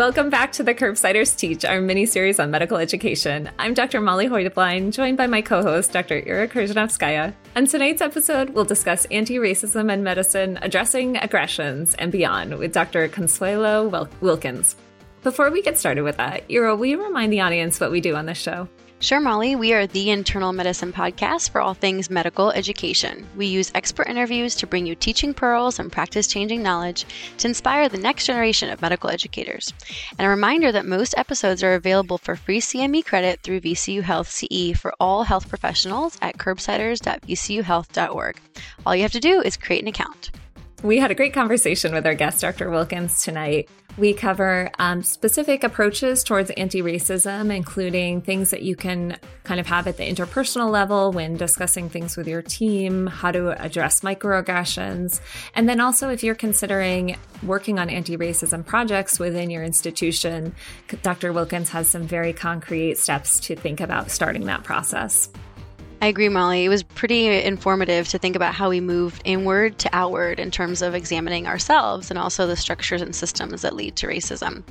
Welcome back to the Curbsiders Teach, our mini series on medical education. I'm Dr. Molly Heublein, joined by my co host, Dr. Era Kryzhanovskaya. On tonight's episode, we'll discuss anti racism and medicine, addressing aggressions, and beyond with Dr. Consuelo Wilkins. Before we get started with that, Ira, will you remind the audience what we do on this show? Sure, Molly. We are the internal medicine podcast for all things medical education. We use expert interviews to bring you teaching pearls and practice changing knowledge to inspire the next generation of medical educators. And a reminder that most episodes are available for free CME credit through VCU Health CE for all health professionals at curbsiders.vcuhealth.org. All you have to do is create an account. We had a great conversation with our guest, Dr. Wilkins, tonight. We cover um, specific approaches towards anti racism, including things that you can kind of have at the interpersonal level when discussing things with your team, how to address microaggressions. And then also, if you're considering working on anti racism projects within your institution, Dr. Wilkins has some very concrete steps to think about starting that process. I agree, Molly. It was pretty informative to think about how we moved inward to outward in terms of examining ourselves and also the structures and systems that lead to racism.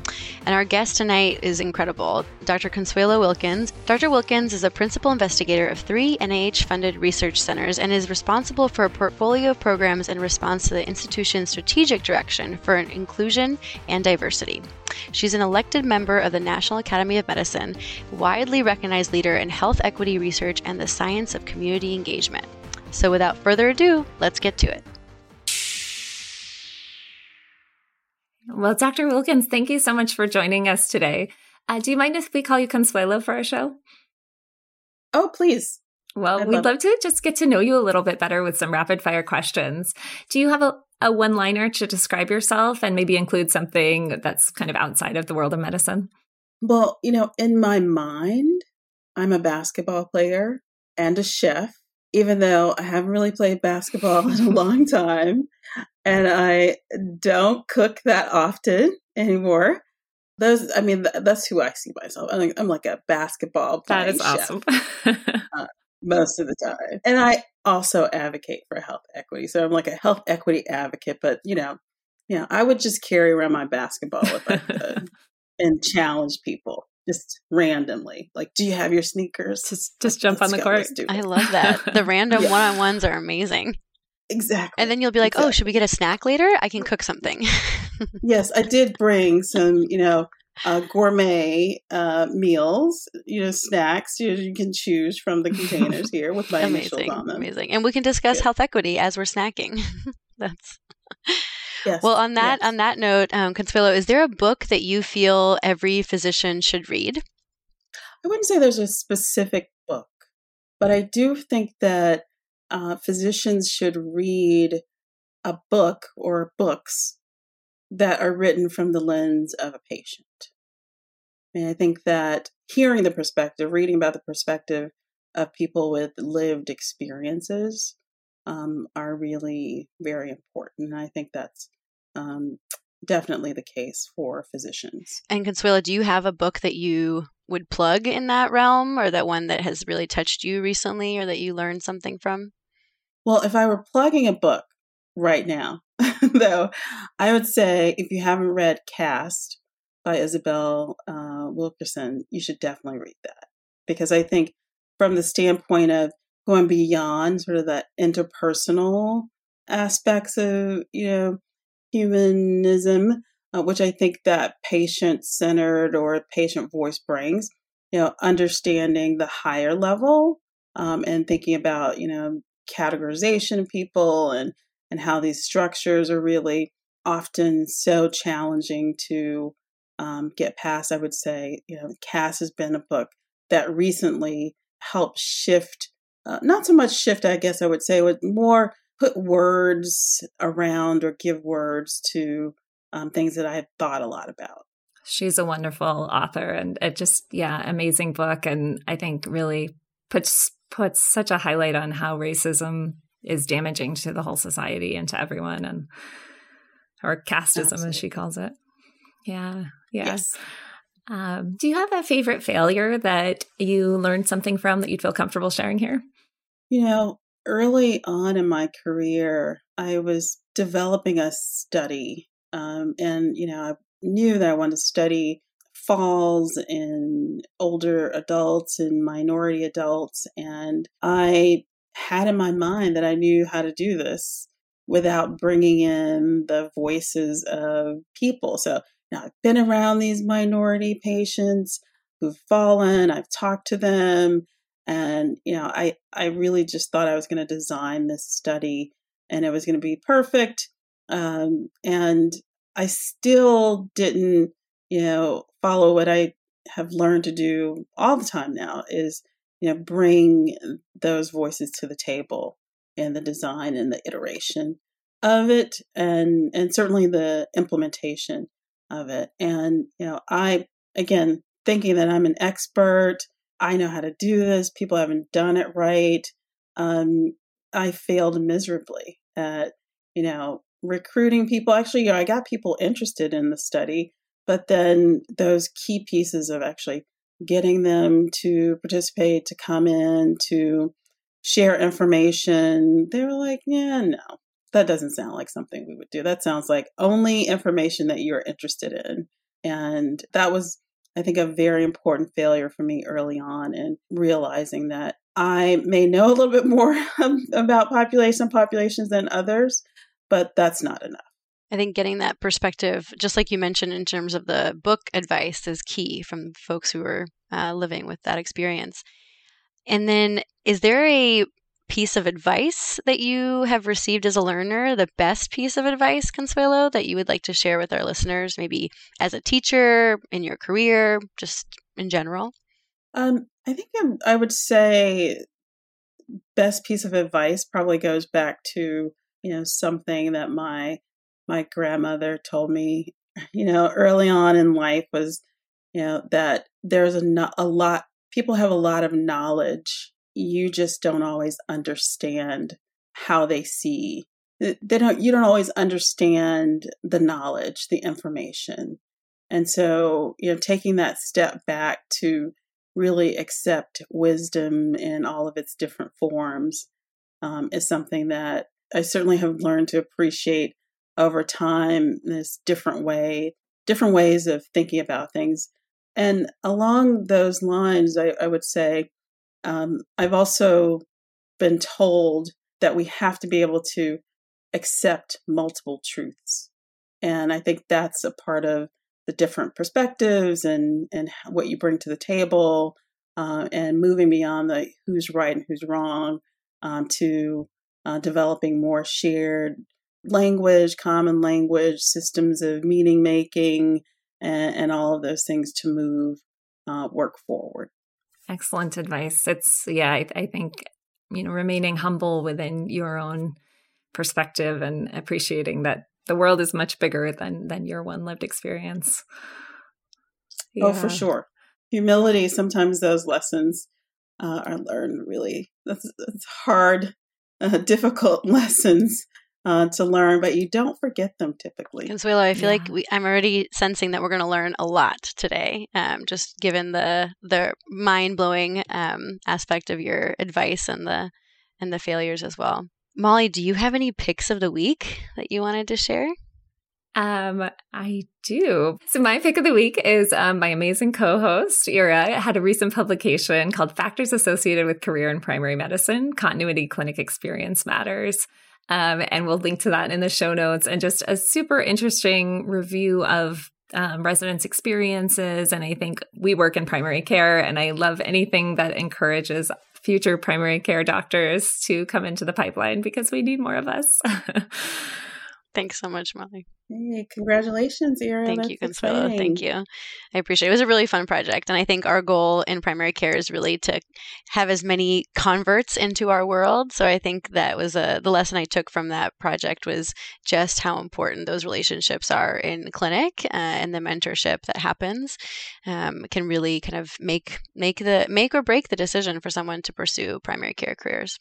And our guest tonight is incredible, Dr. Consuelo Wilkins. Dr. Wilkins is a principal investigator of three NIH funded research centers and is responsible for a portfolio of programs in response to the institution's strategic direction for inclusion and diversity. She's an elected member of the National Academy of Medicine, widely recognized leader in health equity research and the science of community engagement. So, without further ado, let's get to it. Well, Dr. Wilkins, thank you so much for joining us today. Uh, do you mind if we call you Consuelo for our show? Oh, please. Well, I'd we'd love, love to just get to know you a little bit better with some rapid fire questions. Do you have a, a one liner to describe yourself and maybe include something that's kind of outside of the world of medicine? Well, you know, in my mind, I'm a basketball player and a chef, even though I haven't really played basketball in a long time and I don't cook that often anymore. Those, I mean, that's who I see myself. I'm like, I'm like a basketball. Player. That is awesome. uh, most of the time. And I also advocate for health equity. So I'm like a health equity advocate, but you know, you know, I would just carry around my basketball if I could and challenge people just randomly. Like, do you have your sneakers? Just just jump Let's on the court. I love that. The random yeah. one-on-ones are amazing. Exactly. And then you'll be like, oh, exactly. "Oh, should we get a snack later? I can cook something." yes, I did bring some, you know, uh, gourmet uh, meals, you know, snacks you, you, can choose from the containers here with my amazing, initials on them. Amazing, and we can discuss yeah. health equity as we're snacking. That's yes. well. On that yes. on that note, um, Consuelo, is there a book that you feel every physician should read? I wouldn't say there's a specific book, but I do think that uh, physicians should read a book or books that are written from the lens of a patient. And I think that hearing the perspective, reading about the perspective of people with lived experiences um, are really very important. And I think that's um, definitely the case for physicians. And Consuelo, do you have a book that you would plug in that realm or that one that has really touched you recently or that you learned something from? Well, if I were plugging a book right now, though, I would say if you haven't read Caste by Isabel uh, Wilkerson, you should definitely read that. Because I think from the standpoint of going beyond sort of that interpersonal aspects of, you know, humanism, uh, which I think that patient centered or patient voice brings, you know, understanding the higher level um, and thinking about, you know, categorization of people and and how these structures are really often so challenging to um, get past. I would say, you know, Caste has been a book that recently helped shift, uh, not so much shift, I guess I would say, would more put words around or give words to um, things that I had thought a lot about. She's a wonderful author and it just, yeah, amazing book. And I think really puts, puts such a highlight on how racism is damaging to the whole society and to everyone and, or casteism Absolutely. as she calls it. Yeah. Yeah. Yes. Um, do you have a favorite failure that you learned something from that you'd feel comfortable sharing here? You know, early on in my career, I was developing a study. Um, and, you know, I knew that I wanted to study falls in older adults and minority adults. And I had in my mind that I knew how to do this without bringing in the voices of people. So now, I've been around these minority patients who've fallen, I've talked to them, and you know, I I really just thought I was going to design this study and it was going to be perfect. Um, and I still didn't, you know, follow what I have learned to do all the time now is, you know, bring those voices to the table in the design and the iteration of it and and certainly the implementation of it. And, you know, I, again, thinking that I'm an expert, I know how to do this, people haven't done it right. Um, I failed miserably at, you know, recruiting people. Actually, you know, I got people interested in the study, but then those key pieces of actually getting them to participate, to come in, to share information, they were like, yeah, no, that doesn't sound like something we would do. That sounds like only information that you're interested in. And that was, I think, a very important failure for me early on in realizing that I may know a little bit more about population populations than others, but that's not enough. I think getting that perspective, just like you mentioned in terms of the book advice, is key from folks who are uh, living with that experience. And then, is there a piece of advice that you have received as a learner, the best piece of advice, Consuelo, that you would like to share with our listeners, maybe as a teacher, in your career, just in general? Um, I think I would say best piece of advice probably goes back to you know something that my my grandmother told me you know early on in life was you know that there's a, a lot people have a lot of knowledge. You just don't always understand how they see they don't you don't always understand the knowledge the information. And so you know taking that step back to really accept wisdom in all of its different forms um, is something that i certainly have learned to appreciate over time this different way different ways of thinking about things and along those lines i, I would say um, I've also been told that we have to be able to accept multiple truths. And I think that's a part of the different perspectives and, and what you bring to the table uh, and moving beyond the who's right and who's wrong um, to uh, developing more shared language, common language, systems of meaning making, and, and all of those things to move uh, work forward. Excellent advice. It's, yeah, I, I think, you know, remaining humble within your own perspective and appreciating that the world is much bigger than than your one lived experience. Yeah. Oh, for sure. Humility. Sometimes those lessons uh, are learned really. That's, that's hard, uh, difficult lessons uh, to learn, but you don't forget them typically. Consuelo, I feel yeah. like we, I'm already sensing that we're going to learn a lot today, um, just given the the mind blowing um, aspect of your advice and the and the failures as well. Molly, do you have any picks of the week that you wanted to share? Um, I do. So my pick of the week is um, my amazing co-host Era had a recent publication called "Factors Associated with Career in Primary Medicine: Continuity Clinic Experience Matters." Um, and we'll link to that in the show notes and just a super interesting review of um, residents' experiences. And I think we work in primary care, and I love anything that encourages future primary care doctors to come into the pipeline because we need more of us. Thanks so much, Molly. Hey, congratulations, Era. Thank That's you, Consuelo. exciting. Thank you. I appreciate it. It was a really fun project. And I think our goal in primary care is really to have as many converts into our world. So I think that was a, the lesson I took from that project was just how important those relationships are in clinic uh, and the mentorship that happens um, can really kind of make make the make or break the decision for someone to pursue primary care careers.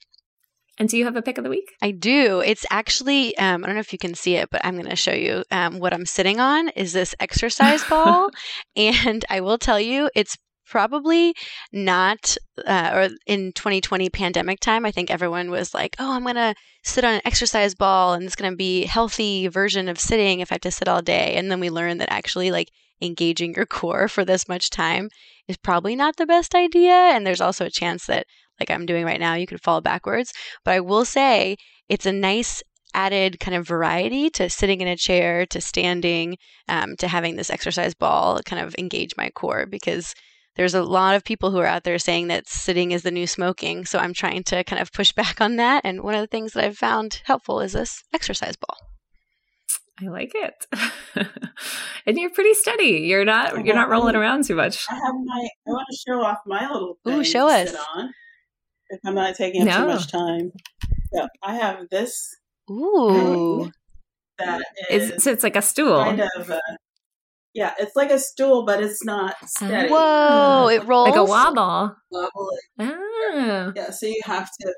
And do you have a pick of the week? I do. It's actually, um, I don't know if you can see it, but I'm going to show you um, what I'm sitting on is this exercise ball. and I will tell you, it's probably not, uh, or in 2020 pandemic time, I think everyone was like, oh, I'm going to sit on an exercise ball and it's going to be healthy version of sitting if I have to sit all day. And then we learned that actually like engaging your core for this much time is probably not the best idea. And there's also a chance that like I'm doing right now, you could fall backwards. But I will say it's a nice added kind of variety to sitting in a chair, to standing, um, to having this exercise ball kind of engage my core because there's a lot of people who are out there saying that sitting is the new smoking. So I'm trying to kind of push back on that. And one of the things that I've found helpful is this exercise ball. I like it. and you're pretty steady. You're not you're not rolling around too much. I have my. I want to show off my little. Ooh, show to us. on, if I'm not taking up too much time. Yeah, I have this Ooh. that is It's, so it's like a stool. kind of. Uh, yeah, it's like a stool, but it's not steady. Whoa, it rolls. like a wobble. Wobbly. Ah. Yeah, so you have to.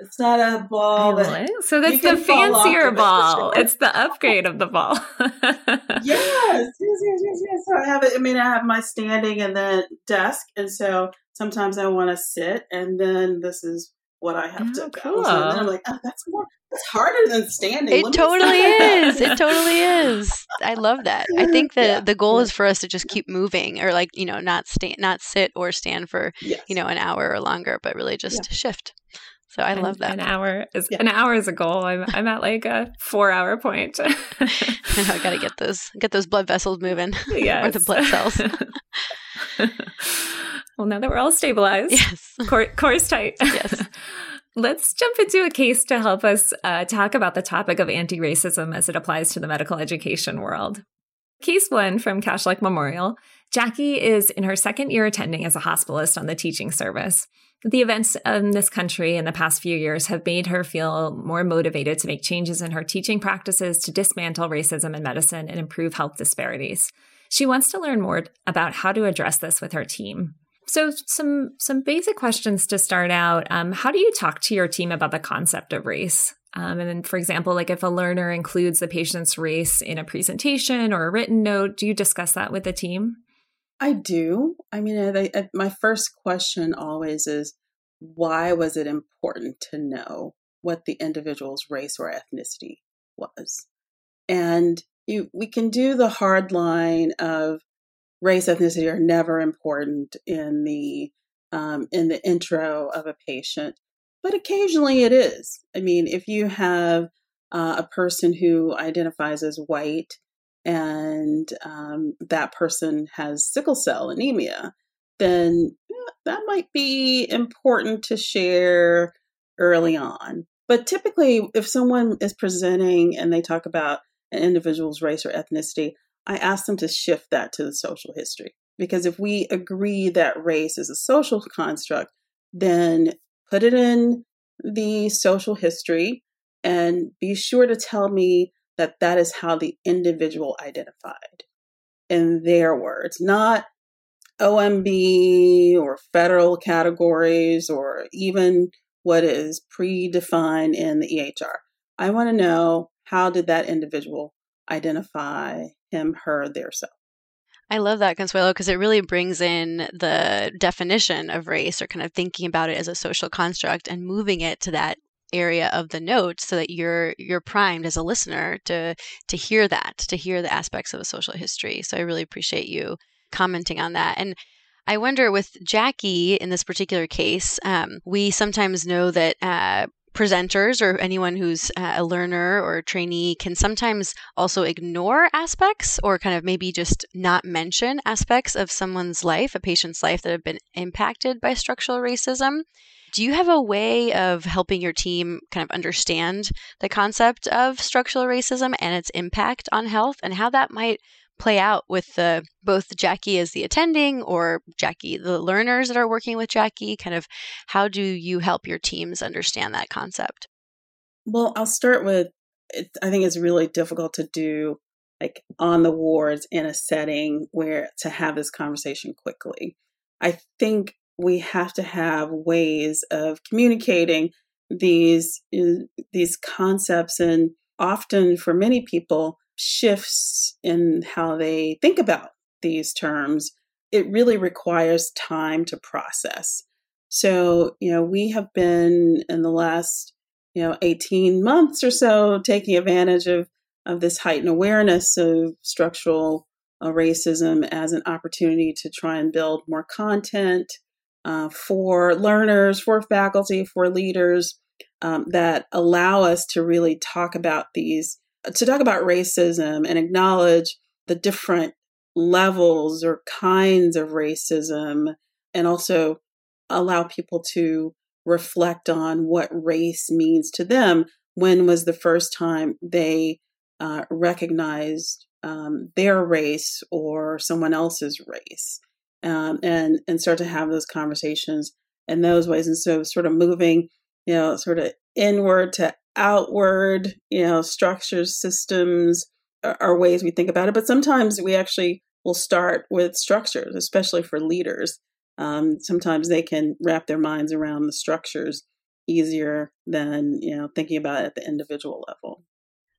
It's not a ball that. So that's the can fall off fancier of it ball. It's the upgrade of the ball. Yes, yes, yes, yes, yes. So I have it. I mean, I have my standing and then desk, and so sometimes I want to sit, and then this is what I have Oh, to ah, balance. And then. I'm like, oh, that's more. That's harder than standing. It totally is. It totally is. I love that. I think the Yeah. the goal is for us to just keep moving, or like you know, not stand, not sit or stand for Yes. you know an hour or longer, but really just shift. So I An- love that. An hour is Yeah. an hour is a goal. I'm I'm at like a four hour point. I got to get those get those blood vessels moving, or the blood cells. Well, now that we're all stabilized, yes. core, core's tight. Yes. Let's jump into a case to help us uh, talk about the topic of anti racism as it applies to the medical education world. Case one from Kashlak Memorial Jackie is in her second year attending as a hospitalist on the teaching service. The events in this country in the past few years have made her feel more motivated to make changes in her teaching practices to dismantle racism in medicine and improve health disparities. She wants to learn more about how to address this with her team. So, some some basic questions to start out. Um, how do you talk to your team about the concept of race? Um, and then, for example, like if a learner includes the patient's race in a presentation or a written note, do you discuss that with the team? I do. I mean, I, I, my first question always is why was it important to know what the individual's race or ethnicity was? And you, we can do the hard line of race, ethnicity are never important in the um, in the intro of a patient, but occasionally it is. I mean, if you have uh, a person who identifies as white and um, that person has sickle cell anemia, then that might be important to share early on. But typically, if someone is presenting and they talk about an individual's race or ethnicity, I ask them to shift that to the social history. Because if we agree that race is a social construct, then put it in the social history and be sure to tell me that that is how the individual identified in their words, not OMB or federal categories or even what is predefined in the EHR. I want to know how did that individual identify him, her, their self. I love that, Consuelo, because it really brings in the definition of race or kind of thinking about it as a social construct and moving it to that area of the note so that you're you're primed as a listener to to hear that, to hear the aspects of a social history. So I really appreciate you commenting on that. And I wonder with Jackie in this particular case, um, we sometimes know that uh, presenters or anyone who's uh, a learner or a trainee can sometimes also ignore aspects or kind of maybe just not mention aspects of someone's life, a patient's life that have been impacted by structural racism. Do you have a way of helping your team kind of understand the concept of structural racism and its impact on health and how that might play out with the both Jackie as the attending or Jackie the learners that are working with Jackie kind of how do you help your teams understand that concept? Well I'll start with it, I think it's really difficult to do like on the wards in a setting where to have this conversation quickly. I think we have to have ways of communicating these uh, these concepts and often for many people shifts in how they think about these terms, it really requires time to process. So, you know, we have been in the last, you know, 18 months or so taking advantage of, of this heightened awareness of structural uh, racism as an opportunity to try and build more content uh, for learners, for faculty, for leaders um, that allow us to really talk about these to talk about racism and acknowledge the different levels or kinds of racism and also allow people to reflect on what race means to them. When was the first time they uh, recognized um, their race or someone else's race, um, and and start to have those conversations in those ways. And so, sort of moving, you know, sort of inward to outward, you know, structures, systems are, ways we think about it. But sometimes we actually will start with structures, especially for leaders. Um, sometimes they can wrap their minds around the structures easier than you know thinking about it at the individual level.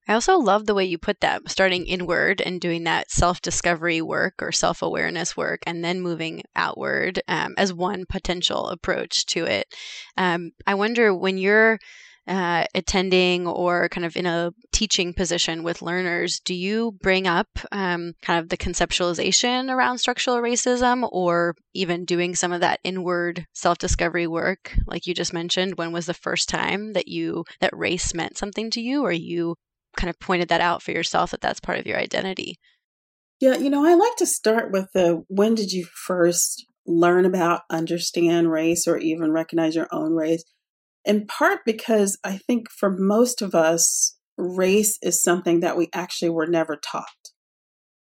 I also love the way you put that, starting inward and doing that self discovery work or self awareness work, and then moving outward um, as one potential approach to it. Um, I wonder when you're uh, attending or kind of in a teaching position with learners, do you bring up um, kind of the conceptualization around structural racism or even doing some of that inward self discovery work, like you just mentioned? When was the first time that you, that race meant something to you or you kind of pointed that out for yourself that that's part of your identity? Yeah, you know, I like to start with the when did you first learn about, understand race, or even recognize your own race? In part because I think for most of us, race is something that we actually were never taught.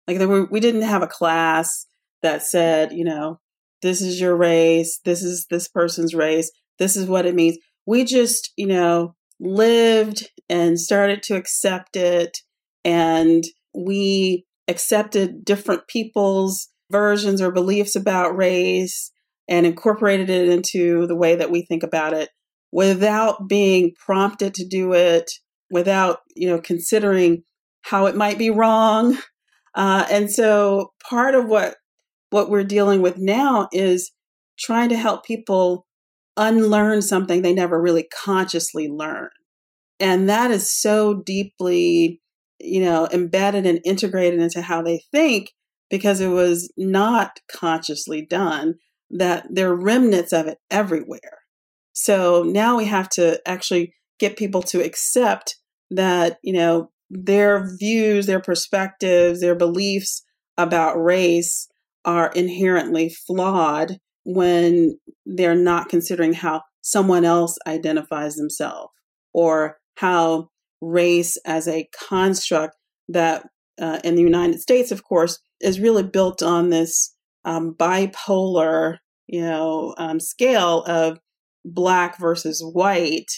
Like were, we didn't have a class that said, you know, this is your race, this is this person's race, this is what it means. We just, you know, lived and started to accept it and we accepted different people's versions or beliefs about race and incorporated it into the way that we think about it without being prompted to do it, without, you know, considering how it might be wrong. Uh, and so part of what what we're dealing with now is trying to help people unlearn something they never really consciously learned. And that is so deeply, you know, embedded and integrated into how they think because it was not consciously done that there are remnants of it everywhere. So now we have to actually get people to accept that, you know, their views, their perspectives, their beliefs about race are inherently flawed when they're not considering how someone else identifies themselves or how race as a construct that uh, in the United States, of course, is really built on this um, bipolar, you know, um, scale of black versus white,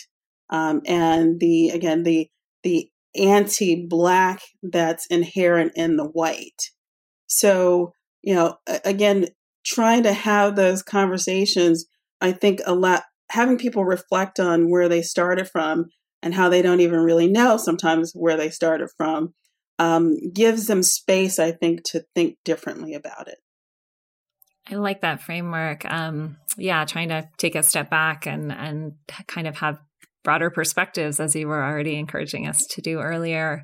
um, and the again the the anti-black that's inherent in the white. So you know, again, trying to have those conversations, I think a lot having people reflect on where they started from and how they don't even really know sometimes where they started from um, gives them space, I think, to think differently about it. I like that framework. Um, yeah, trying to take a step back and and kind of have broader perspectives, as you were already encouraging us to do earlier.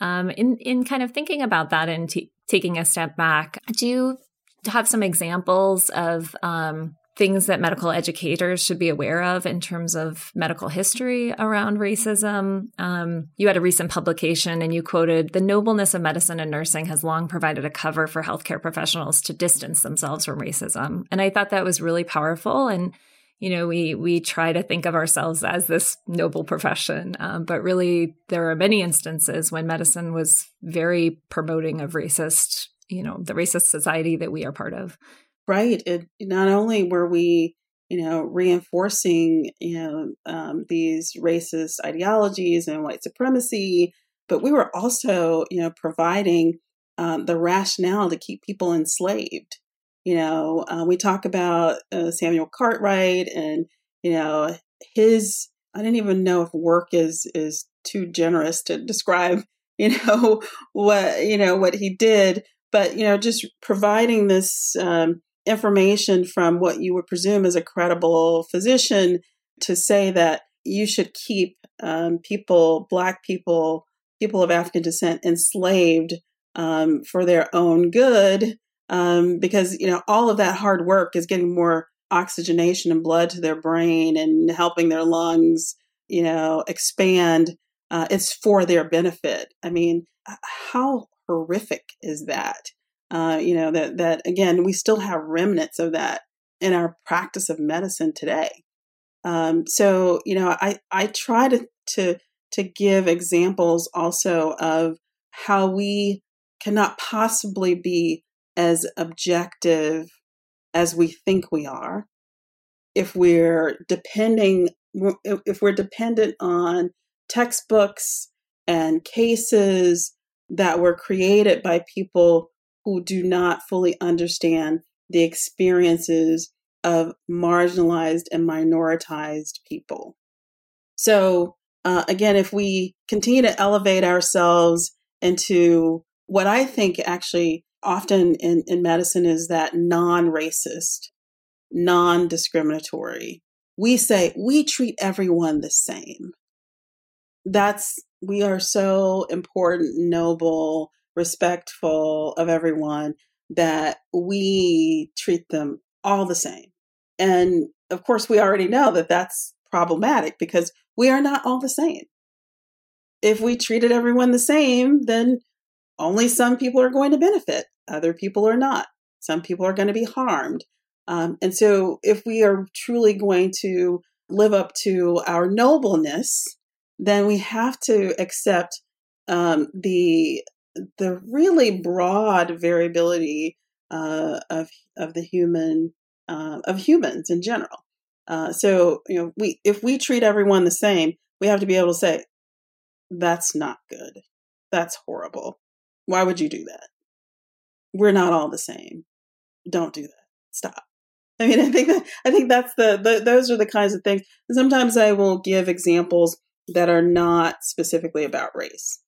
Um, in in kind of thinking about that and t- taking a step back, do you have some examples of um, things that medical educators should be aware of in terms of medical history around racism. Um, you had a recent publication and you quoted the nobleness of medicine and nursing has long provided a cover for healthcare professionals to distance themselves from racism. And I thought that was really powerful. And you know, we we try to think of ourselves as this noble profession, um, but really there are many instances when medicine was very promoting of racist, you know, the racist society that we are part of. Right. It not only were we, you know, reinforcing, you know, um, these racist ideologies and white supremacy, but we were also, you know, providing um, the rationale to keep people enslaved. You know, uh, we talk about uh, Samuel Cartwright and you know his. I didn't even know if work is is too generous to describe. You know what you know what he did, but you know just providing this um, information from what you would presume is a credible physician to say that you should keep um, people, black people, people of African descent enslaved um, for their own good um, because you know all of that hard work is getting more oxygenation and blood to their brain and helping their lungs you know expand uh, it's for their benefit. I mean how horrific is that uh, you know that that again we still have remnants of that in our practice of medicine today. Um, so you know i i try to to to give examples also of how we cannot possibly be as objective as we think we are if we're depending if we're dependent on textbooks and cases that were created by people who do not fully understand the experiences of marginalized and minoritized people. So, uh, again, if we continue to elevate ourselves into what I think actually often in, in medicine is that non racist, non discriminatory. We say we treat everyone the same. That's, we are so important, noble, respectful of everyone that we treat them all the same. And of course, we already know that that's problematic because we are not all the same. If we treated everyone the same, then only some people are going to benefit, other people are not. Some people are going to be harmed. Um, and so, if we are truly going to live up to our nobleness, then we have to accept um, the the really broad variability uh, of of the human uh, of humans in general. Uh, so you know, we if we treat everyone the same, we have to be able to say that's not good. That's horrible. Why would you do that? We're not all the same. Don't do that. Stop. I mean, I think that I think that's the, the those are the kinds of things. And sometimes I will give examples that are not specifically about race.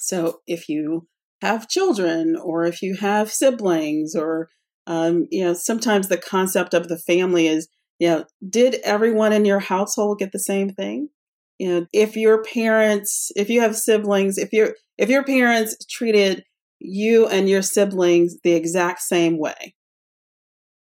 So if you have children or if you have siblings or um, you know sometimes the concept of the family is you know did everyone in your household get the same thing? You know if your parents if you have siblings if your if your parents treated you and your siblings the exact same way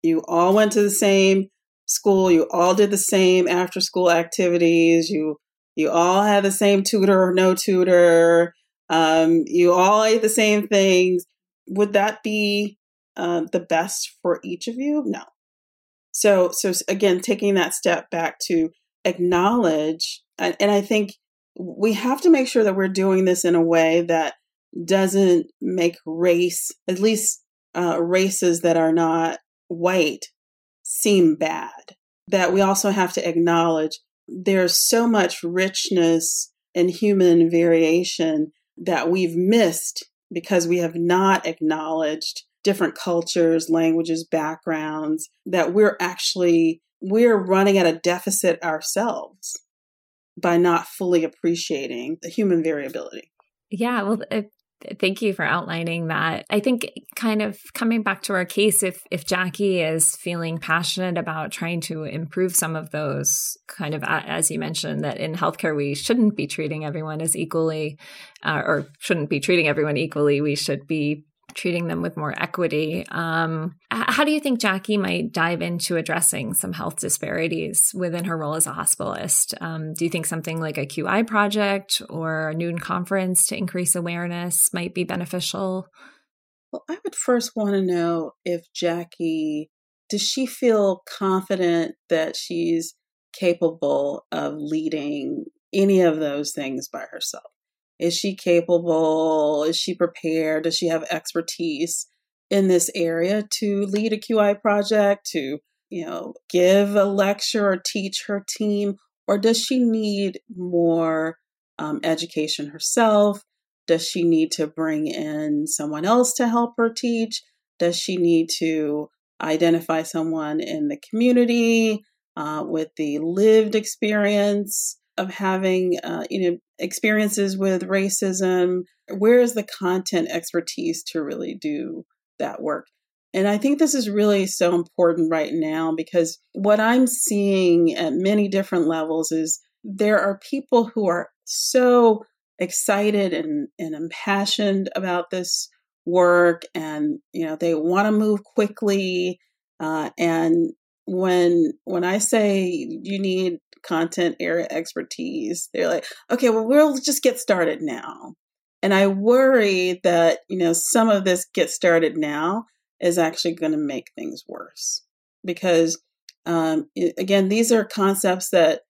you all went to the same school you all did the same after school activities you you all had the same tutor or no tutor um, you all ate the same things. Would that be uh, the best for each of you? No. So, so again, taking that step back to acknowledge, and, and I think we have to make sure that we're doing this in a way that doesn't make race, at least uh, races that are not white, seem bad. That we also have to acknowledge there's so much richness and human variation that we've missed because we have not acknowledged different cultures, languages, backgrounds, that we're actually we're running at a deficit ourselves by not fully appreciating the human variability. Yeah, well, Thank you for outlining that. I think kind of coming back to our case, if if Jackie is feeling passionate about trying to improve some of those kind of, as you mentioned, that in healthcare we shouldn't be treating everyone as equally, uh, or shouldn't be treating everyone equally. We should be treating them with more equity. Um, how do you think Jackie might dive into addressing some health disparities within her role as a hospitalist? Um, do you think something like a QI project or a noon conference to increase awareness might be beneficial? Well, I would first want to know if Jackie does she feel confident that she's capable of leading any of those things by herself? Is she capable? Is she prepared? Does she have expertise in this area to lead a QI project, to, you know, give a lecture or teach her team? Or does she need more um, education herself? Does she need to bring in someone else to help her teach? Does she need to identify someone in the community uh, with the lived experience of having, uh, you know, experiences with racism? Where is the content expertise to really do that work? And I think this is really so important right now because what I'm seeing at many different levels is there are people who are so excited and, and impassioned about this work and you know they want to move quickly uh, and when when i say you need content area expertise. They're like okay well we'll just get started now. And i worry that you know some of this get started now is actually going to make things worse because um, again these are concepts that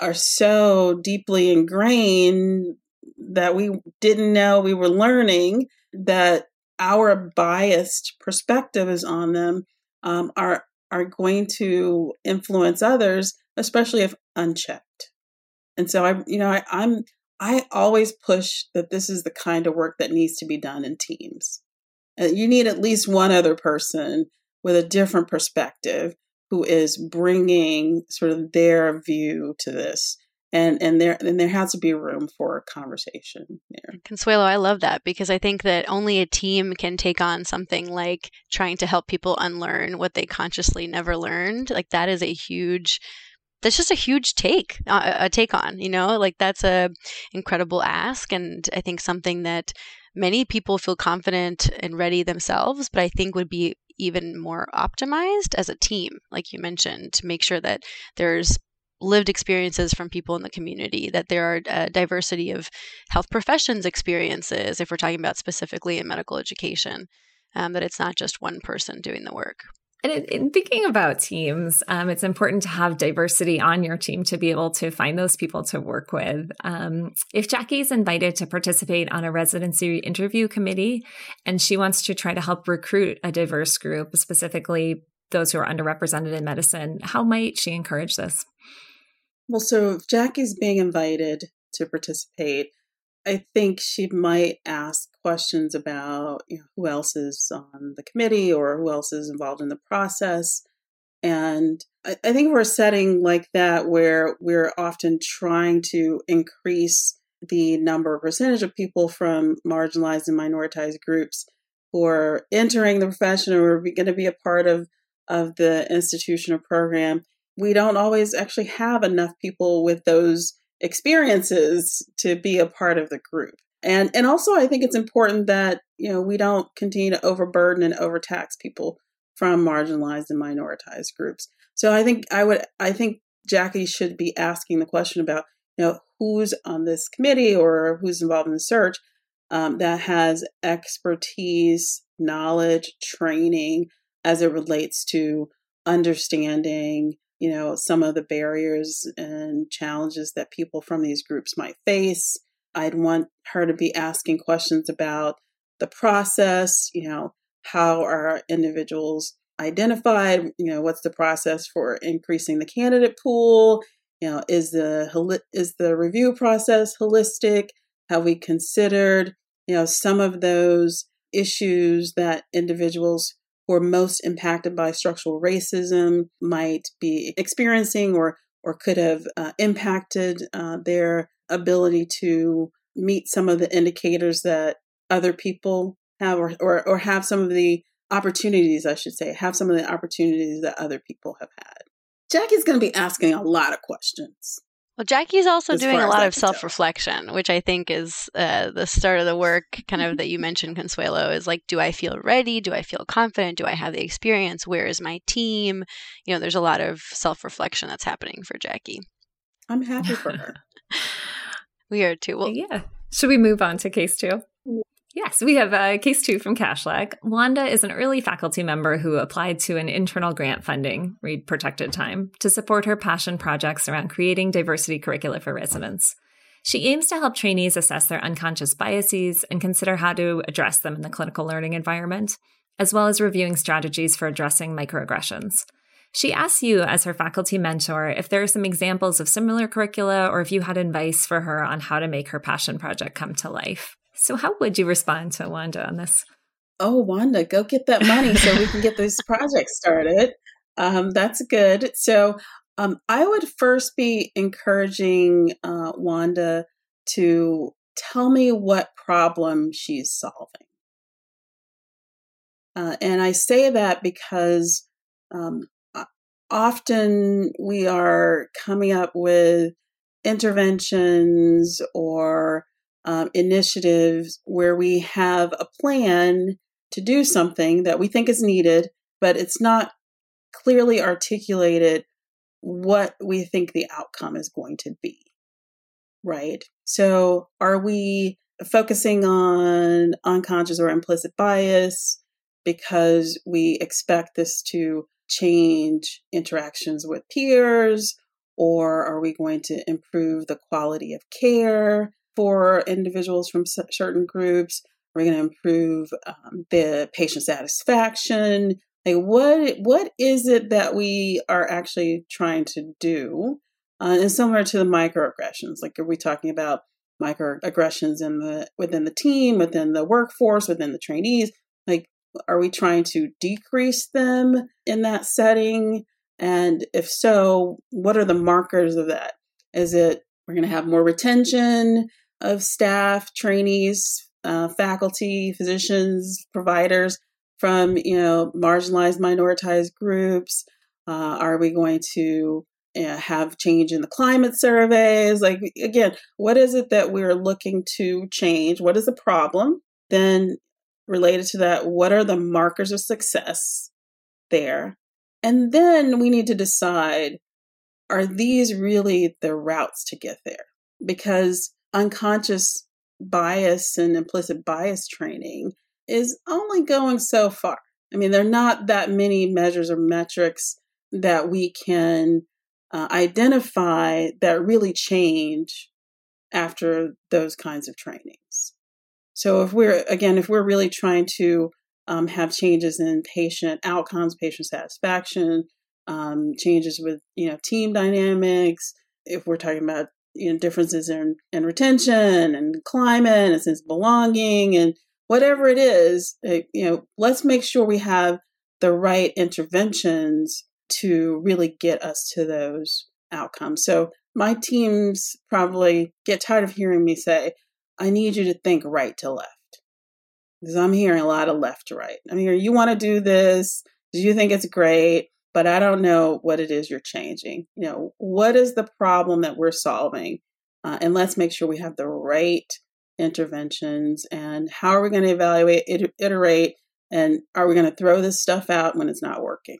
are so deeply ingrained that we didn't know we were learning that our biased perspective is on them um, are are going to influence others, especially if unchecked. And so I, you know, I, I'm I always push that this is the kind of work that needs to be done in teams. Uh, you need at least one other person with a different perspective who is bringing sort of their view to this and and there and there has to be room for conversation there. Consuelo, I love that because I think that only a team can take on something like trying to help people unlearn what they consciously never learned. Like that is a huge that's just a huge take uh, a take on you know like that's a incredible ask and i think something that many people feel confident and ready themselves but i think would be even more optimized as a team like you mentioned to make sure that there's lived experiences from people in the community, that there are a diversity of health professions experiences, if we're talking about specifically in medical education, um, that it's not just one person doing the work. And in thinking about teams, um, it's important to have diversity on your team to be able to find those people to work with. Um, if Jackie's invited to participate on a residency interview committee and she wants to try to help recruit a diverse group, specifically those who are underrepresented in medicine, how might she encourage this? Well, so if Jackie's being invited to participate, I think she might ask questions about you know, who else is on the committee or who else is involved in the process. And I, I think we're a setting like that where we're often trying to increase the number or percentage of people from marginalized and minoritized groups who are entering the profession or are going to be a part of, of the institution or program we don't always actually have enough people with those experiences to be a part of the group. And and also I think it's important that, you know, we don't continue to overburden and overtax people from marginalized and minoritized groups. So I think I would I think Jackie should be asking the question about, you know, who's on this committee or who's involved in the search um, that has expertise, knowledge, training as it relates to understanding you know, some of the barriers and challenges that people from these groups might face. I'd want her to be asking questions about the process, you know, how are individuals identified, you know, what's the process for increasing the candidate pool, you know, is the is the review process holistic? Have we considered, you know, some of those issues that individuals are most impacted by structural racism might be experiencing or or could have uh, impacted uh, their ability to meet some of the indicators that other people have or, or, or have some of the opportunities, I should say, have some of the opportunities that other people have had. Jackie's going to be asking a lot of questions. Well, Jackie's also doing a lot of self reflection, which I think is uh, the start of the work, kind of that you mentioned, Consuelo, is like, do I feel ready? Do I feel confident? Do I have the experience? Where is my team? You know, there's a lot of self reflection that's happening for Jackie. I'm happy for her. we are too. Well, yeah. Should we move on to case two? Yes, we have uh, case two from Kashlak. Wanda is an early faculty member who applied to an internal grant funding, read protected time, to support her passion projects around creating diversity curricula for residents. She aims to help trainees assess their unconscious biases and consider how to address them in the clinical learning environment, as well as reviewing strategies for addressing microaggressions. She asks you, as her faculty mentor, if there are some examples of similar curricula or if you had advice for her on how to make her passion project come to life. So, how would you respond to Wanda on this? Oh, Wanda, go get that money so we can get this project started. Um, that's good. So, um, I would first be encouraging uh, Wanda to tell me what problem she's solving. Uh, and I say that because um, often we are coming up with interventions or um, initiatives where we have a plan to do something that we think is needed, but it's not clearly articulated what we think the outcome is going to be. Right? So, are we focusing on unconscious or implicit bias because we expect this to change interactions with peers? Or are we going to improve the quality of care? For individuals from certain groups. We're going to improve um, the patient satisfaction. Like what what is it that we are actually trying to do? Uh, and similar to the microaggressions, like are we talking about microaggressions in the within the team, within the workforce, within the trainees? Like, are we trying to decrease them in that setting? And if so, what are the markers of that? Is it we're going to have more retention? Of staff, trainees, uh, faculty, physicians, providers from you know marginalized, minoritized groups? Uh, are we going to have change in the climate surveys? Like again, what is it that we're looking to change? What is the problem? Then related to that, what are the markers of success there? And then we need to decide are these really the routes to get there? Because unconscious bias and implicit bias training is only going so far. I mean, there are not that many measures or metrics that we can uh, identify that really change after those kinds of trainings. So, if we're, again, if we're really trying to um, have changes in patient outcomes, patient satisfaction, um, changes with, you know, team dynamics, if we're talking about you know differences in, in retention and climate and sense of belonging and whatever it is eh, you know let's make sure we have the right interventions to really get us to those outcomes. So my teams probably get tired of hearing me say i need you to think right to left. Because i'm hearing a lot of left to right. I'm hearing you want to do this. Do you think it's great but I don't know what it is you're changing. You know, what is the problem that we're solving? Uh, and let's make sure we have the right interventions. And how are we going to evaluate, iterate, and are we going to throw this stuff out when it's not working?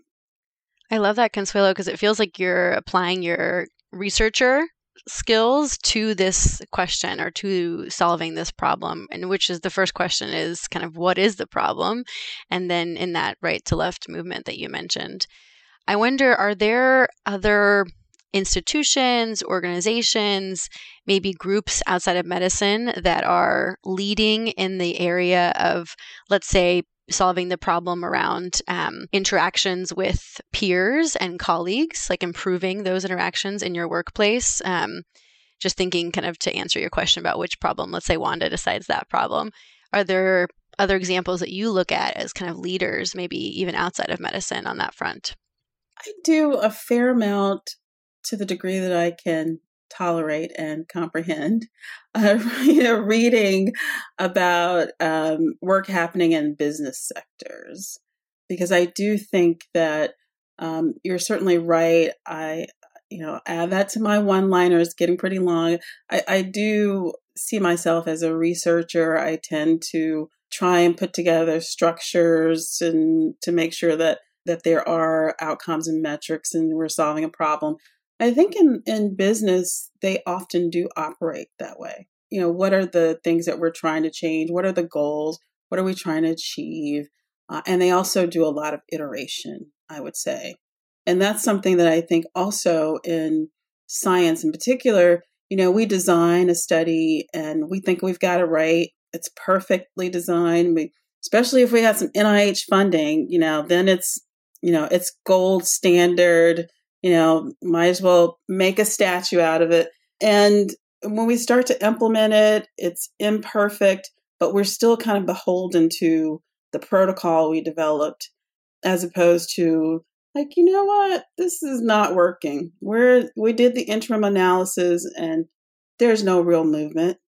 I love that, Consuelo, because it feels like you're applying your researcher skills to this question or to solving this problem and which is the first question is kind of what is the problem and then in that right to left movement that you mentioned I wonder are there other institutions, organizations, maybe groups outside of medicine that are leading in the area of, let's say, solving the problem around um, interactions with peers and colleagues, like improving those interactions in your workplace. Um, just thinking kind of to answer your question about which problem, let's say Wanda decides that problem. Are there other examples that you look at as kind of leaders, maybe even outside of medicine on that front? I do a fair amount to the degree that I can tolerate and comprehend. Uh, you know, reading about um, work happening in business sectors because I do think that um, you're certainly right. I you know, add that to my one liners, getting pretty long. I, I do see myself as a researcher. I tend to try and put together structures and to make sure that that there are outcomes and metrics and we're solving a problem. I think in, in business, they often do operate that way. You know, what are the things that we're trying to change? What are the goals? What are we trying to achieve? Uh, and they also do a lot of iteration, I would say. And that's something that I think also in science in particular, you know, we design a study and we think we've got it right. It's perfectly designed. We, especially if we have some NIH funding, you know, then it's, you know, it's gold standard, you know, might as well make a statue out of it. And when we start to implement it, it's imperfect, but we're still kind of beholden to the protocol we developed as opposed to like you know what? This is not working. We're we did the interim analysis and there's no real movement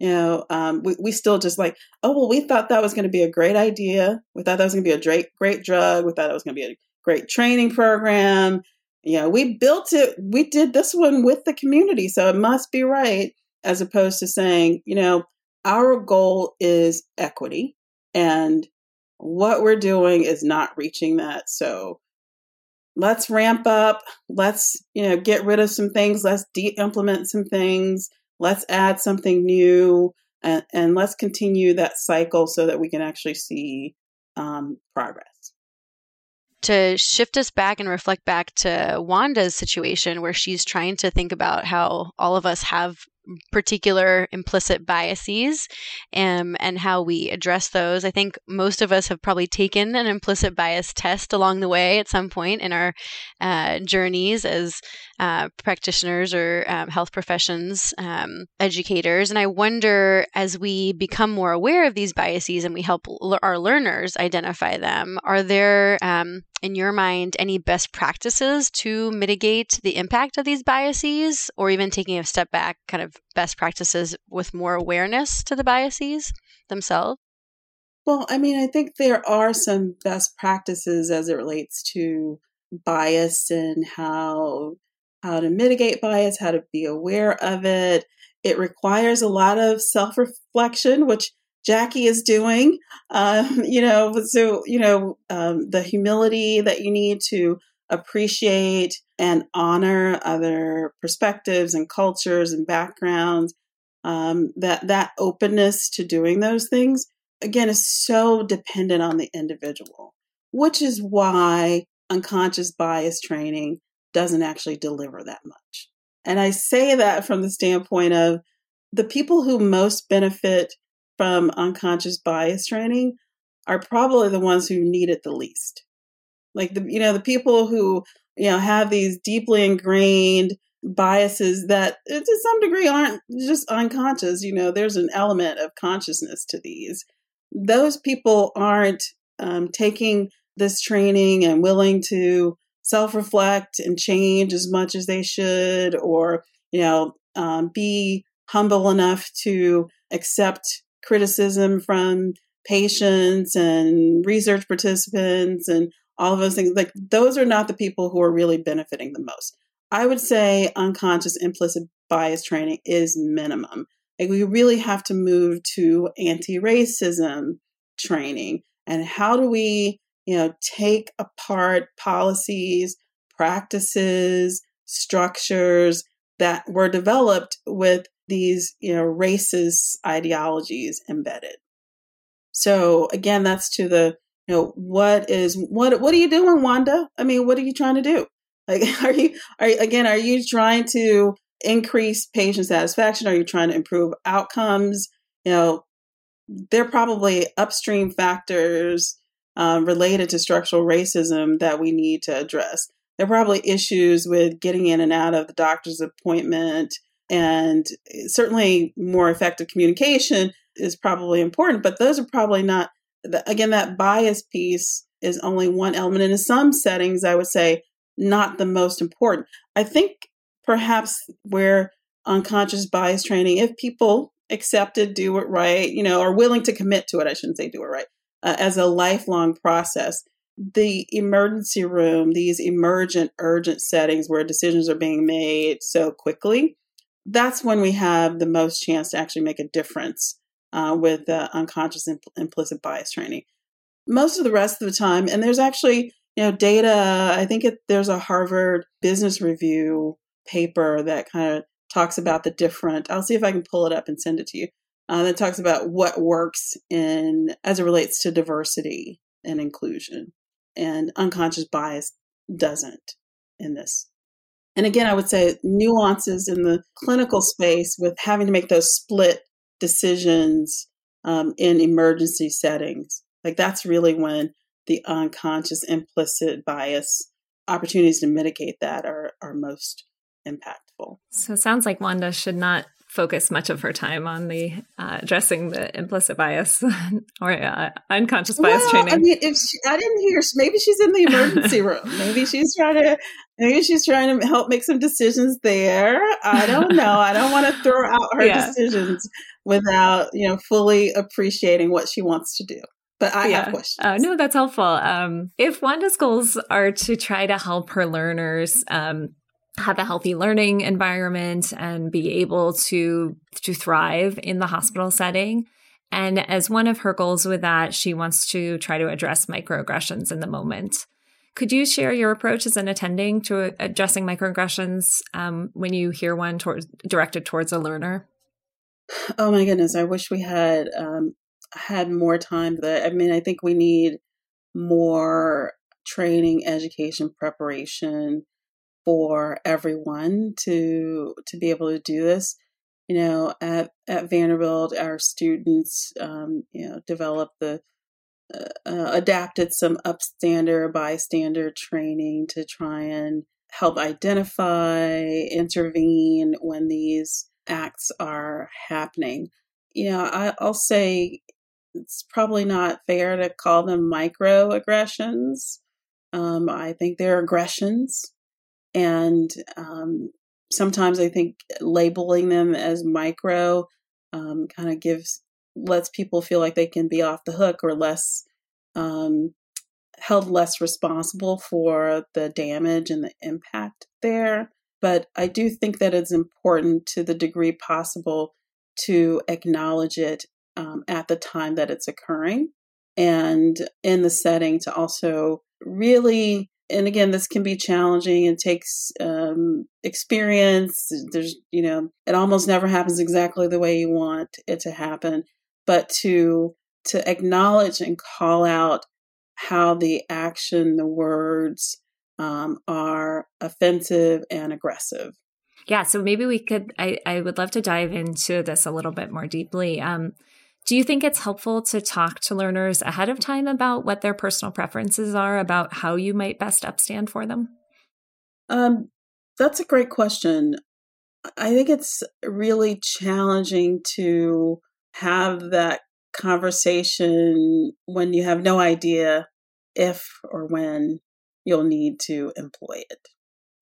you know um, we, we still just like oh well we thought that was going to be a great idea. We thought that was going to be a great great drug. We thought it was going to be a great training program. You know we built it we did this one with the community so it must be right as opposed to saying you know our goal is equity and what we're doing is not reaching that. So let's ramp up. Let's you know get rid of some things. Let's de-implement some things let's add something new and, and let's continue that cycle so that we can actually see um, progress. To shift us back and reflect back to Wanda's situation where she's trying to think about how all of us have particular implicit biases um, and how we address those. I think most of us have probably taken an implicit bias test along the way at some point in our uh, journeys as uh, practitioners or um, health professions, um, educators. And I wonder as we become more aware of these biases and we help l- our learners identify them, are there, um, in your mind, any best practices to mitigate the impact of these biases or even taking a step back, kind of best practices with more awareness to the biases themselves? Well, I mean, I think there are some best practices as it relates to bias and how how to mitigate bias, how to be aware of it. It requires a lot of self reflection, which Jackie is doing. Um, you know, so you know um, the humility that you need to appreciate and honor other perspectives and cultures and backgrounds. Um, that that openness to doing those things again is so dependent on the individual, which is why unconscious bias training doesn't actually deliver that much. And I say that from the standpoint of the people who most benefit from unconscious bias training are probably the ones who need it the least. Like the you know the people who you know have these deeply ingrained biases that uh, to some degree aren't just unconscious you know there's an element of consciousness to these. Those people aren't um, taking this training and willing to self-reflect and change as much as they should or you know um, be humble enough to accept criticism from patients and research participants and all of those things. Like those are not the people who are really benefiting the most. I would say unconscious implicit bias training is minimum. Like we really have to move to anti-racism training and how do we, you know, take apart policies, practices, structures that were developed with these, you know, racist ideologies embedded. So again, that's to the you know what is what what are you doing wanda? I mean what are you trying to do? Like are you are again are you trying to increase patient satisfaction? Are you trying to improve outcomes? You know there are probably upstream factors um, related to structural racism that we need to address. There are probably issues with getting in and out of the doctor's appointment and certainly more effective communication is probably important but those are probably not again, that bias piece is only one element. And in some settings, I would say not the most important. I think perhaps where unconscious bias training, if people accepted do it right, you know, are willing to commit to it, I shouldn't say do it right, uh, as a lifelong process, the emergency room, these emergent, urgent settings where decisions are being made so quickly, that's when we have the most chance to actually make a difference uh, with the unconscious impl- implicit bias training. Most of the rest of the time, and there's actually you know data. I think it, there's a Harvard Business Review paper that kind of talks about the different. I'll see if I can pull it up and send it to you. Uh, that talks about what works in as it relates to diversity and inclusion, and unconscious bias doesn't in this. And again, I would say nuances in the clinical space with having to make those split decisions um, in emergency settings. Like that's really when the unconscious implicit bias opportunities to mitigate that are, are most impactful. So it sounds like Wanda should not focus much of her time on the uh, addressing the implicit bias or uh, unconscious bias well, training. I mean, if she, I didn't hear, maybe she's in the emergency room. Maybe she's trying to, maybe she's trying to help make some decisions there. I don't know. I don't want to throw out her yeah. decisions without you know fully appreciating what she wants to do. But I yeah. have questions. Uh, no, that's helpful. Um, if Wanda's goals are to try to help her learners um, have a healthy learning environment and be able to to thrive in the hospital setting. And as one of her goals with that, she wants to try to address microaggressions in the moment. Could you share your approach as an attending to addressing microaggressions um, when you hear one towards, directed towards a learner? Oh my goodness! I wish we had um, had more time. That I mean, I think we need more training, education, preparation for everyone to to be able to do this. You know, at at Vanderbilt, our students, um, you know, developed the uh, uh, adapted some upstander bystander training to try and help identify, intervene when these acts are happening. You know, I, I'll say it's probably not fair to call them microaggressions. Um, I think they're aggressions. And um, sometimes I think labeling them as micro um, kind of gives, lets people feel like they can be off the hook or less, um, held less responsible for the damage and the impact there. But I do think that it's important to the degree possible to acknowledge it um, at the time that it's occurring and in the setting to also really and again this can be challenging and takes um, experience. There's you know it almost never happens exactly the way you want it to happen but to to acknowledge and call out how the action the words um, are offensive and aggressive yeah so maybe we could I, I would love to dive into this a little bit more deeply um, do you think it's helpful to talk to learners ahead of time about what their personal preferences are about how you might best upstand for them? Um, that's a great question. I think it's really challenging to have that conversation when you have no idea if or when you'll need to employ it.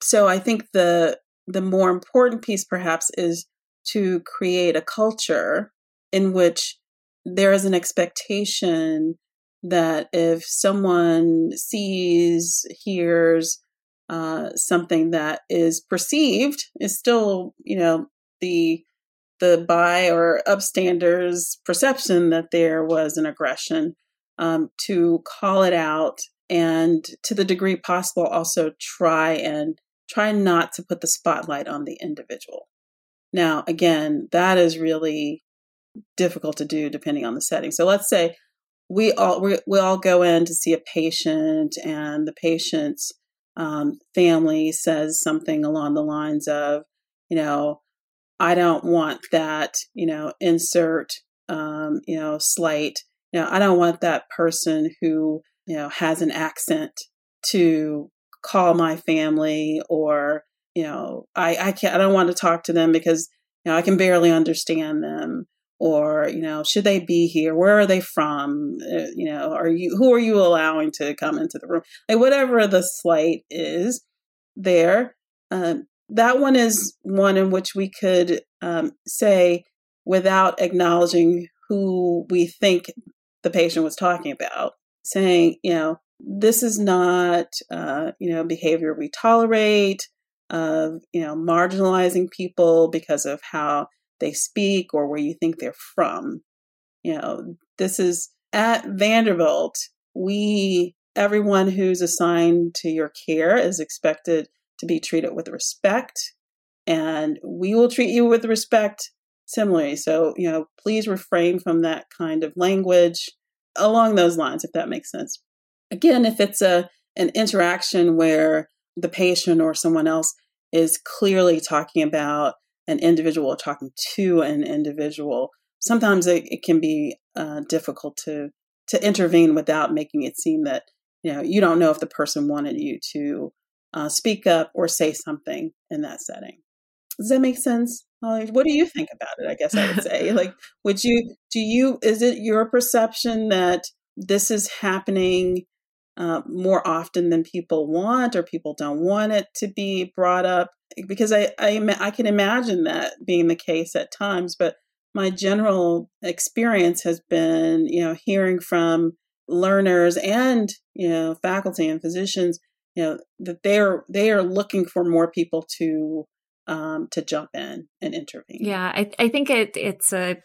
So I think the the more important piece perhaps is to create a culture in which there is an expectation that if someone sees, hears uh, something that is perceived, is still, you know, the the by or upstanders perception that there was an aggression, um, to call it out and to the degree possible also try and try not to put the spotlight on the individual. Now, again, that is really difficult to do depending on the setting. So let's say we all we, we all go in to see a patient, and the patient's um, family says something along the lines of, you know, I don't want that, you know, insert, um, you know, slight, you know, I don't want that person who, you know, has an accent to call my family or, you know, I, I can't, I don't want to talk to them because, you know, I can barely understand them or you know should they be here? Where are they from? Uh, you know are you who are you allowing to come into the room? Like whatever the slight is there um, that one is one in which we could um, say without acknowledging who we think the patient was talking about saying you know this is not, uh, you know, behavior we tolerate of, you know, marginalizing people because of how they speak or where you think they're from. You know, this is at Vanderbilt, we, everyone who's assigned to your care is expected to be treated with respect, and we will treat you with respect similarly. So, you know, please refrain from that kind of language along those lines, if that makes sense. Again, if it's a an interaction where the patient or someone else is clearly talking about an individual talking to an individual, sometimes it, it can be uh, difficult to to intervene without making it seem that you know you don't know if the person wanted you to uh, speak up or say something in that setting. Does that make sense? What do you think about it? I guess I would say, like, would you do you is it your perception that this is happening uh, more often than people want, or people don't want it to be brought up? Because I I, I can imagine that being the case at times, but my general experience has been, you know, hearing from learners and you know faculty and physicians, you know, that they're they are looking for more people to um, to jump in and intervene. Yeah, I, I think it it's a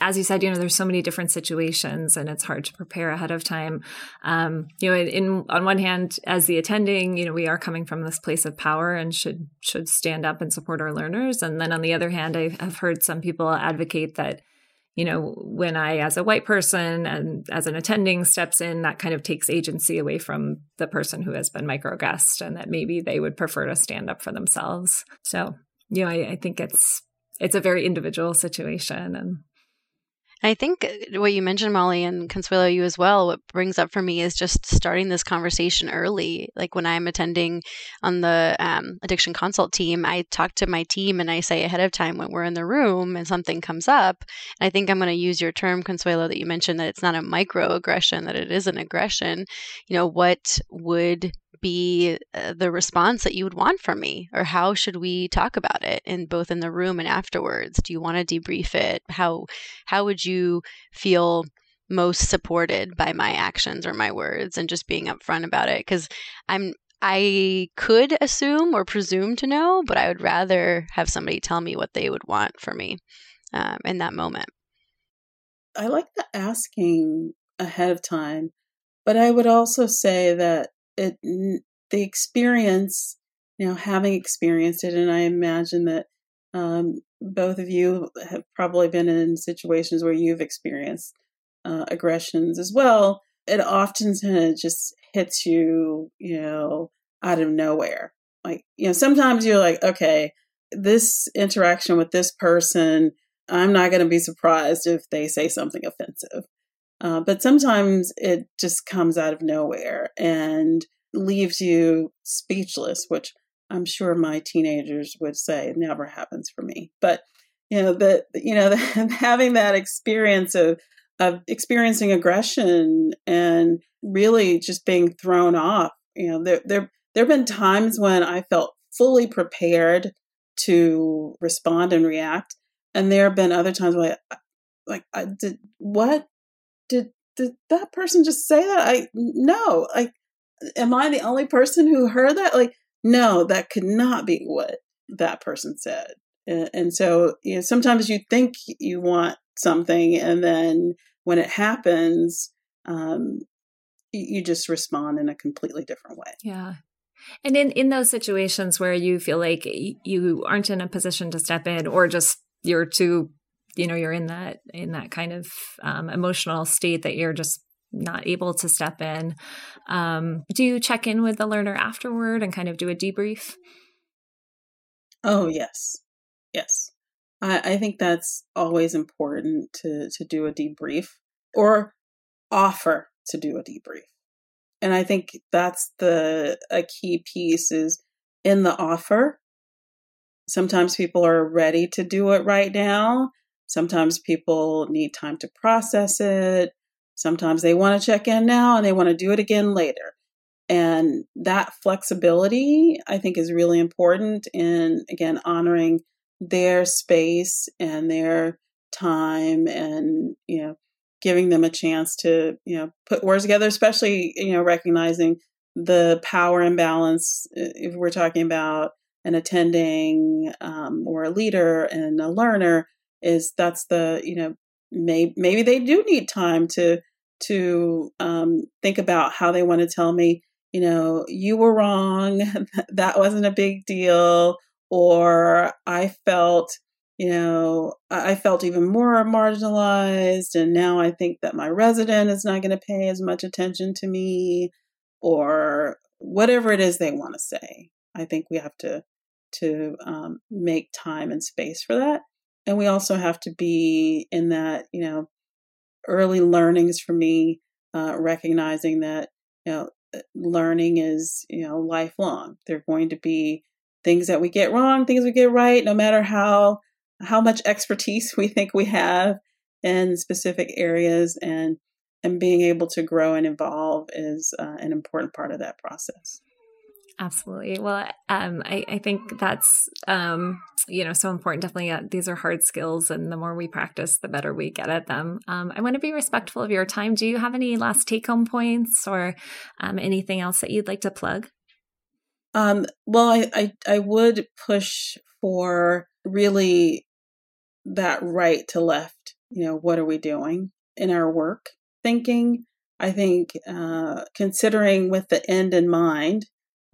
as you said, you know, there's so many different situations and it's hard to prepare ahead of time. Um, you know, in, in, on one hand, as the attending, you know, we are coming from this place of power and should should stand up and support our learners. And then on the other hand, I have heard some people advocate that, you know, when I, as a white person and as an attending, steps in, that kind of takes agency away from the person who has been microaggressed, and that maybe they would prefer to stand up for themselves. So, you know, I, I think it's it's a very individual situation and I think uh, what you mentioned, Molly, and Consuelo, you as well, what brings up for me is just starting this conversation early. Like when I'm attending on the um, addiction consult team, I talk to my team and I say ahead of time when we're in the room and something comes up. And I think I'm going to use your term, Consuelo, that you mentioned that it's not a microaggression, that it is an aggression. You know, what would be uh, the response that you would want from me or how should we talk about it in both in the room and afterwards? Do you want to debrief it? How how would you feel most supported by my actions or my words and just being upfront about it? Because i'm i could assume or presume to know but i would rather have somebody tell me what they would want for me um, in that moment. I like the asking ahead of time but i would also say that it the experience you know having experienced it and i imagine that um, both of you have probably been in situations where you've experienced uh, aggressions as well. It often kind of just hits you you know out of nowhere. Like you know sometimes you're like okay this interaction with this person i'm not going to be surprised if they say something offensive uh, but sometimes it just comes out of nowhere and leaves you speechless, which I'm sure my teenagers would say never happens for me. But you know that you know having that experience of of experiencing aggression and really just being thrown off. You know, there there there have been times when I felt fully prepared to respond and react, and there have been other times where, I, like, I did what did did that person just say that? I no, I am I the only person who heard that? Like, no, that could not be what that person said. And, and so, you know, sometimes you think you want something, and then when it happens, um, you just respond in a completely different way. Yeah. And in, in those situations where you feel like you aren't in a position to step in or just you're too you know you're in that in that kind of um, emotional state that you're just not able to step in. Um, do you check in with the learner afterward and kind of do a debrief? Oh yes, yes. I, I think that's always important to to do a debrief or offer to do a debrief. And I think that's the a key piece is in the offer. Sometimes people are ready to do it right now. Sometimes people need time to process it. Sometimes they want to check in now and they want to do it again later. And that flexibility, I think, is really important in, again, honoring their space and their time and, you know, giving them a chance to, you know, put words together, especially, you know, recognizing the power imbalance if we're talking about an attending um, or a leader and a learner is that's the you know may, maybe they do need time to to um, think about how they want to tell me you know you were wrong that wasn't a big deal or i felt you know i felt even more marginalized and now i think that my resident is not going to pay as much attention to me or whatever it is they want to say. I think we have to to um, make time and space for that, and we also have to be in that you know early learnings for me, uh, recognizing that you know uh, learning is you know lifelong. There are going to be things that we get wrong, things we get right, no matter how how much expertise we think we have in specific areas and and being able to grow and evolve is uh, an important part of that process. Absolutely. Well, um, I, I, think that's um, you know so important. Definitely, uh, these are hard skills, and the more we practice, the better we get at them. Um, I want to be respectful of your time. Do you have any last take home points or um, anything else that you'd like to plug? Um, well, I, I I would push for really that right to left. You know, what are we doing in our work? thinking. I think uh, considering with the end in mind,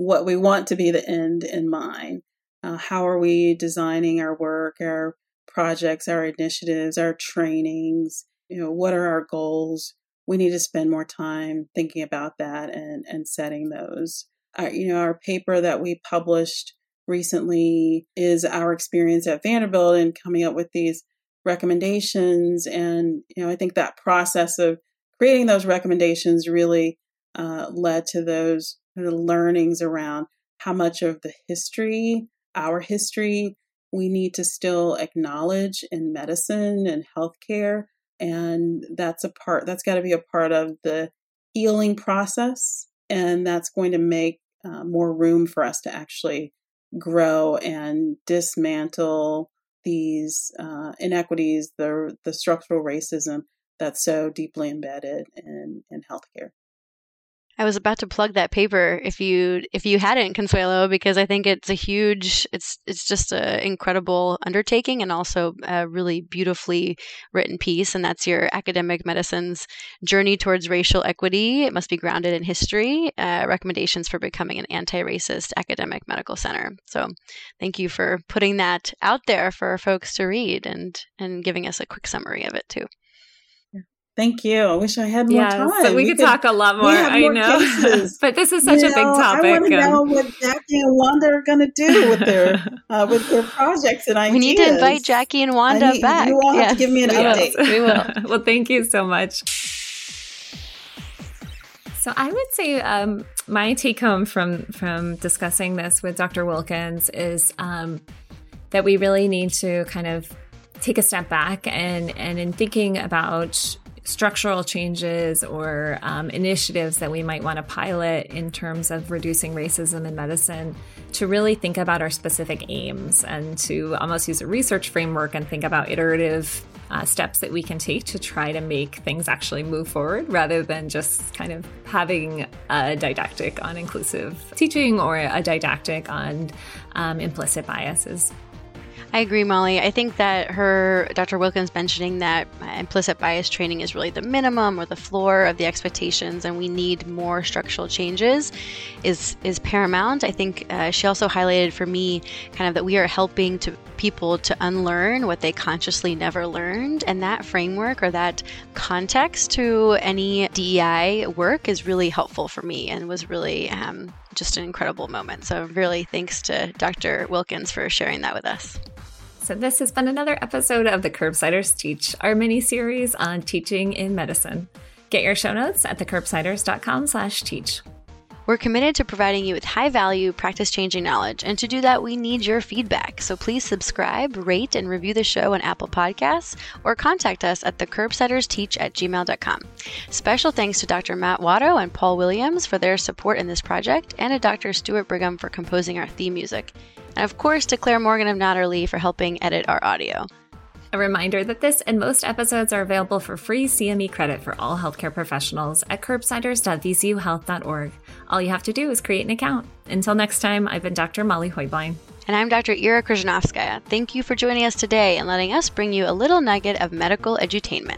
what we want to be the end in mind. Uh, how are we designing our work, our projects, our initiatives, our trainings? You know, what are our goals? We need to spend more time thinking about that and, and setting those. Uh, you know, our paper that we published recently is our experience at Vanderbilt and coming up with these recommendations. And, you know, I think that process of creating those recommendations really uh, led to those learnings around how much of the history, our history, we need to still acknowledge in medicine and healthcare. And that's a part, that's got to be a part of the healing process. And that's going to make uh, more room for us to actually grow and dismantle these uh, inequities, the the structural racism that's so deeply embedded in, in healthcare. I was about to plug that paper if you if you hadn't Consuelo because I think it's a huge it's it's just an incredible undertaking and also a really beautifully written piece and that's your academic medicine's journey towards racial equity. It must be grounded in history uh, recommendations for becoming an anti-racist academic medical center. So thank you for putting that out there for folks to read and and giving us a quick summary of it too Thank you. I wish I had more yes, time. So we, we could, could, talk a lot more. I more know, but this is such you a big topic. I want to know what Jackie and Wanda are going to do with their uh, with their projects and ideas. We need to invite Jackie and Wanda need, back. You all yes. have to give me an update. we will. well, thank you so much. So I would say um, my take home from from discussing this with Dr. Wilkins is um, that we really need to kind of take a step back and and in thinking about structural changes or um, initiatives that we might want to pilot in terms of reducing racism in medicine to really think about our specific aims and to almost use a research framework and think about iterative uh, steps that we can take to try to make things actually move forward rather than just kind of having a didactic on inclusive teaching or a didactic on um, implicit biases. I agree, Molly. I think that her, Dr. Wilkins mentioning that implicit bias training is really the minimum or the floor of the expectations, and we need more structural changes, is is paramount. I think uh, she also highlighted for me kind of that we are helping to people to unlearn what they consciously never learned, and that framework or that context to any DEI work is really helpful for me and was really um, just an incredible moment. So, really, thanks to Dr. Wilkins for sharing that with us. So, this has been another episode of the Curbsiders Teach, our mini series on teaching in medicine. Get your show notes at thecurbsiders.com slash teach. We're committed to providing you with high value, practice changing knowledge, and to do that, we need your feedback. So please subscribe, rate, and review the show on Apple Podcasts or contact us at thecurbsidersteach at gmail.com. Special thanks to Dr. Matt Watto and Paul Williams for their support in this project, and to Dr. Stuart Brigham for composing our theme music and of course to Claire Morgan of Nodderly for helping edit our audio. A reminder that this and most episodes are available for free CME credit for all healthcare professionals at curbsiders.vcuhealth.org. All you have to do is create an account. Until next time, I've been Dr. Molly Heublein. And I'm Dr. Era Kryzhanovskaya. Thank you for joining us today and letting us bring you a little nugget of medical edutainment.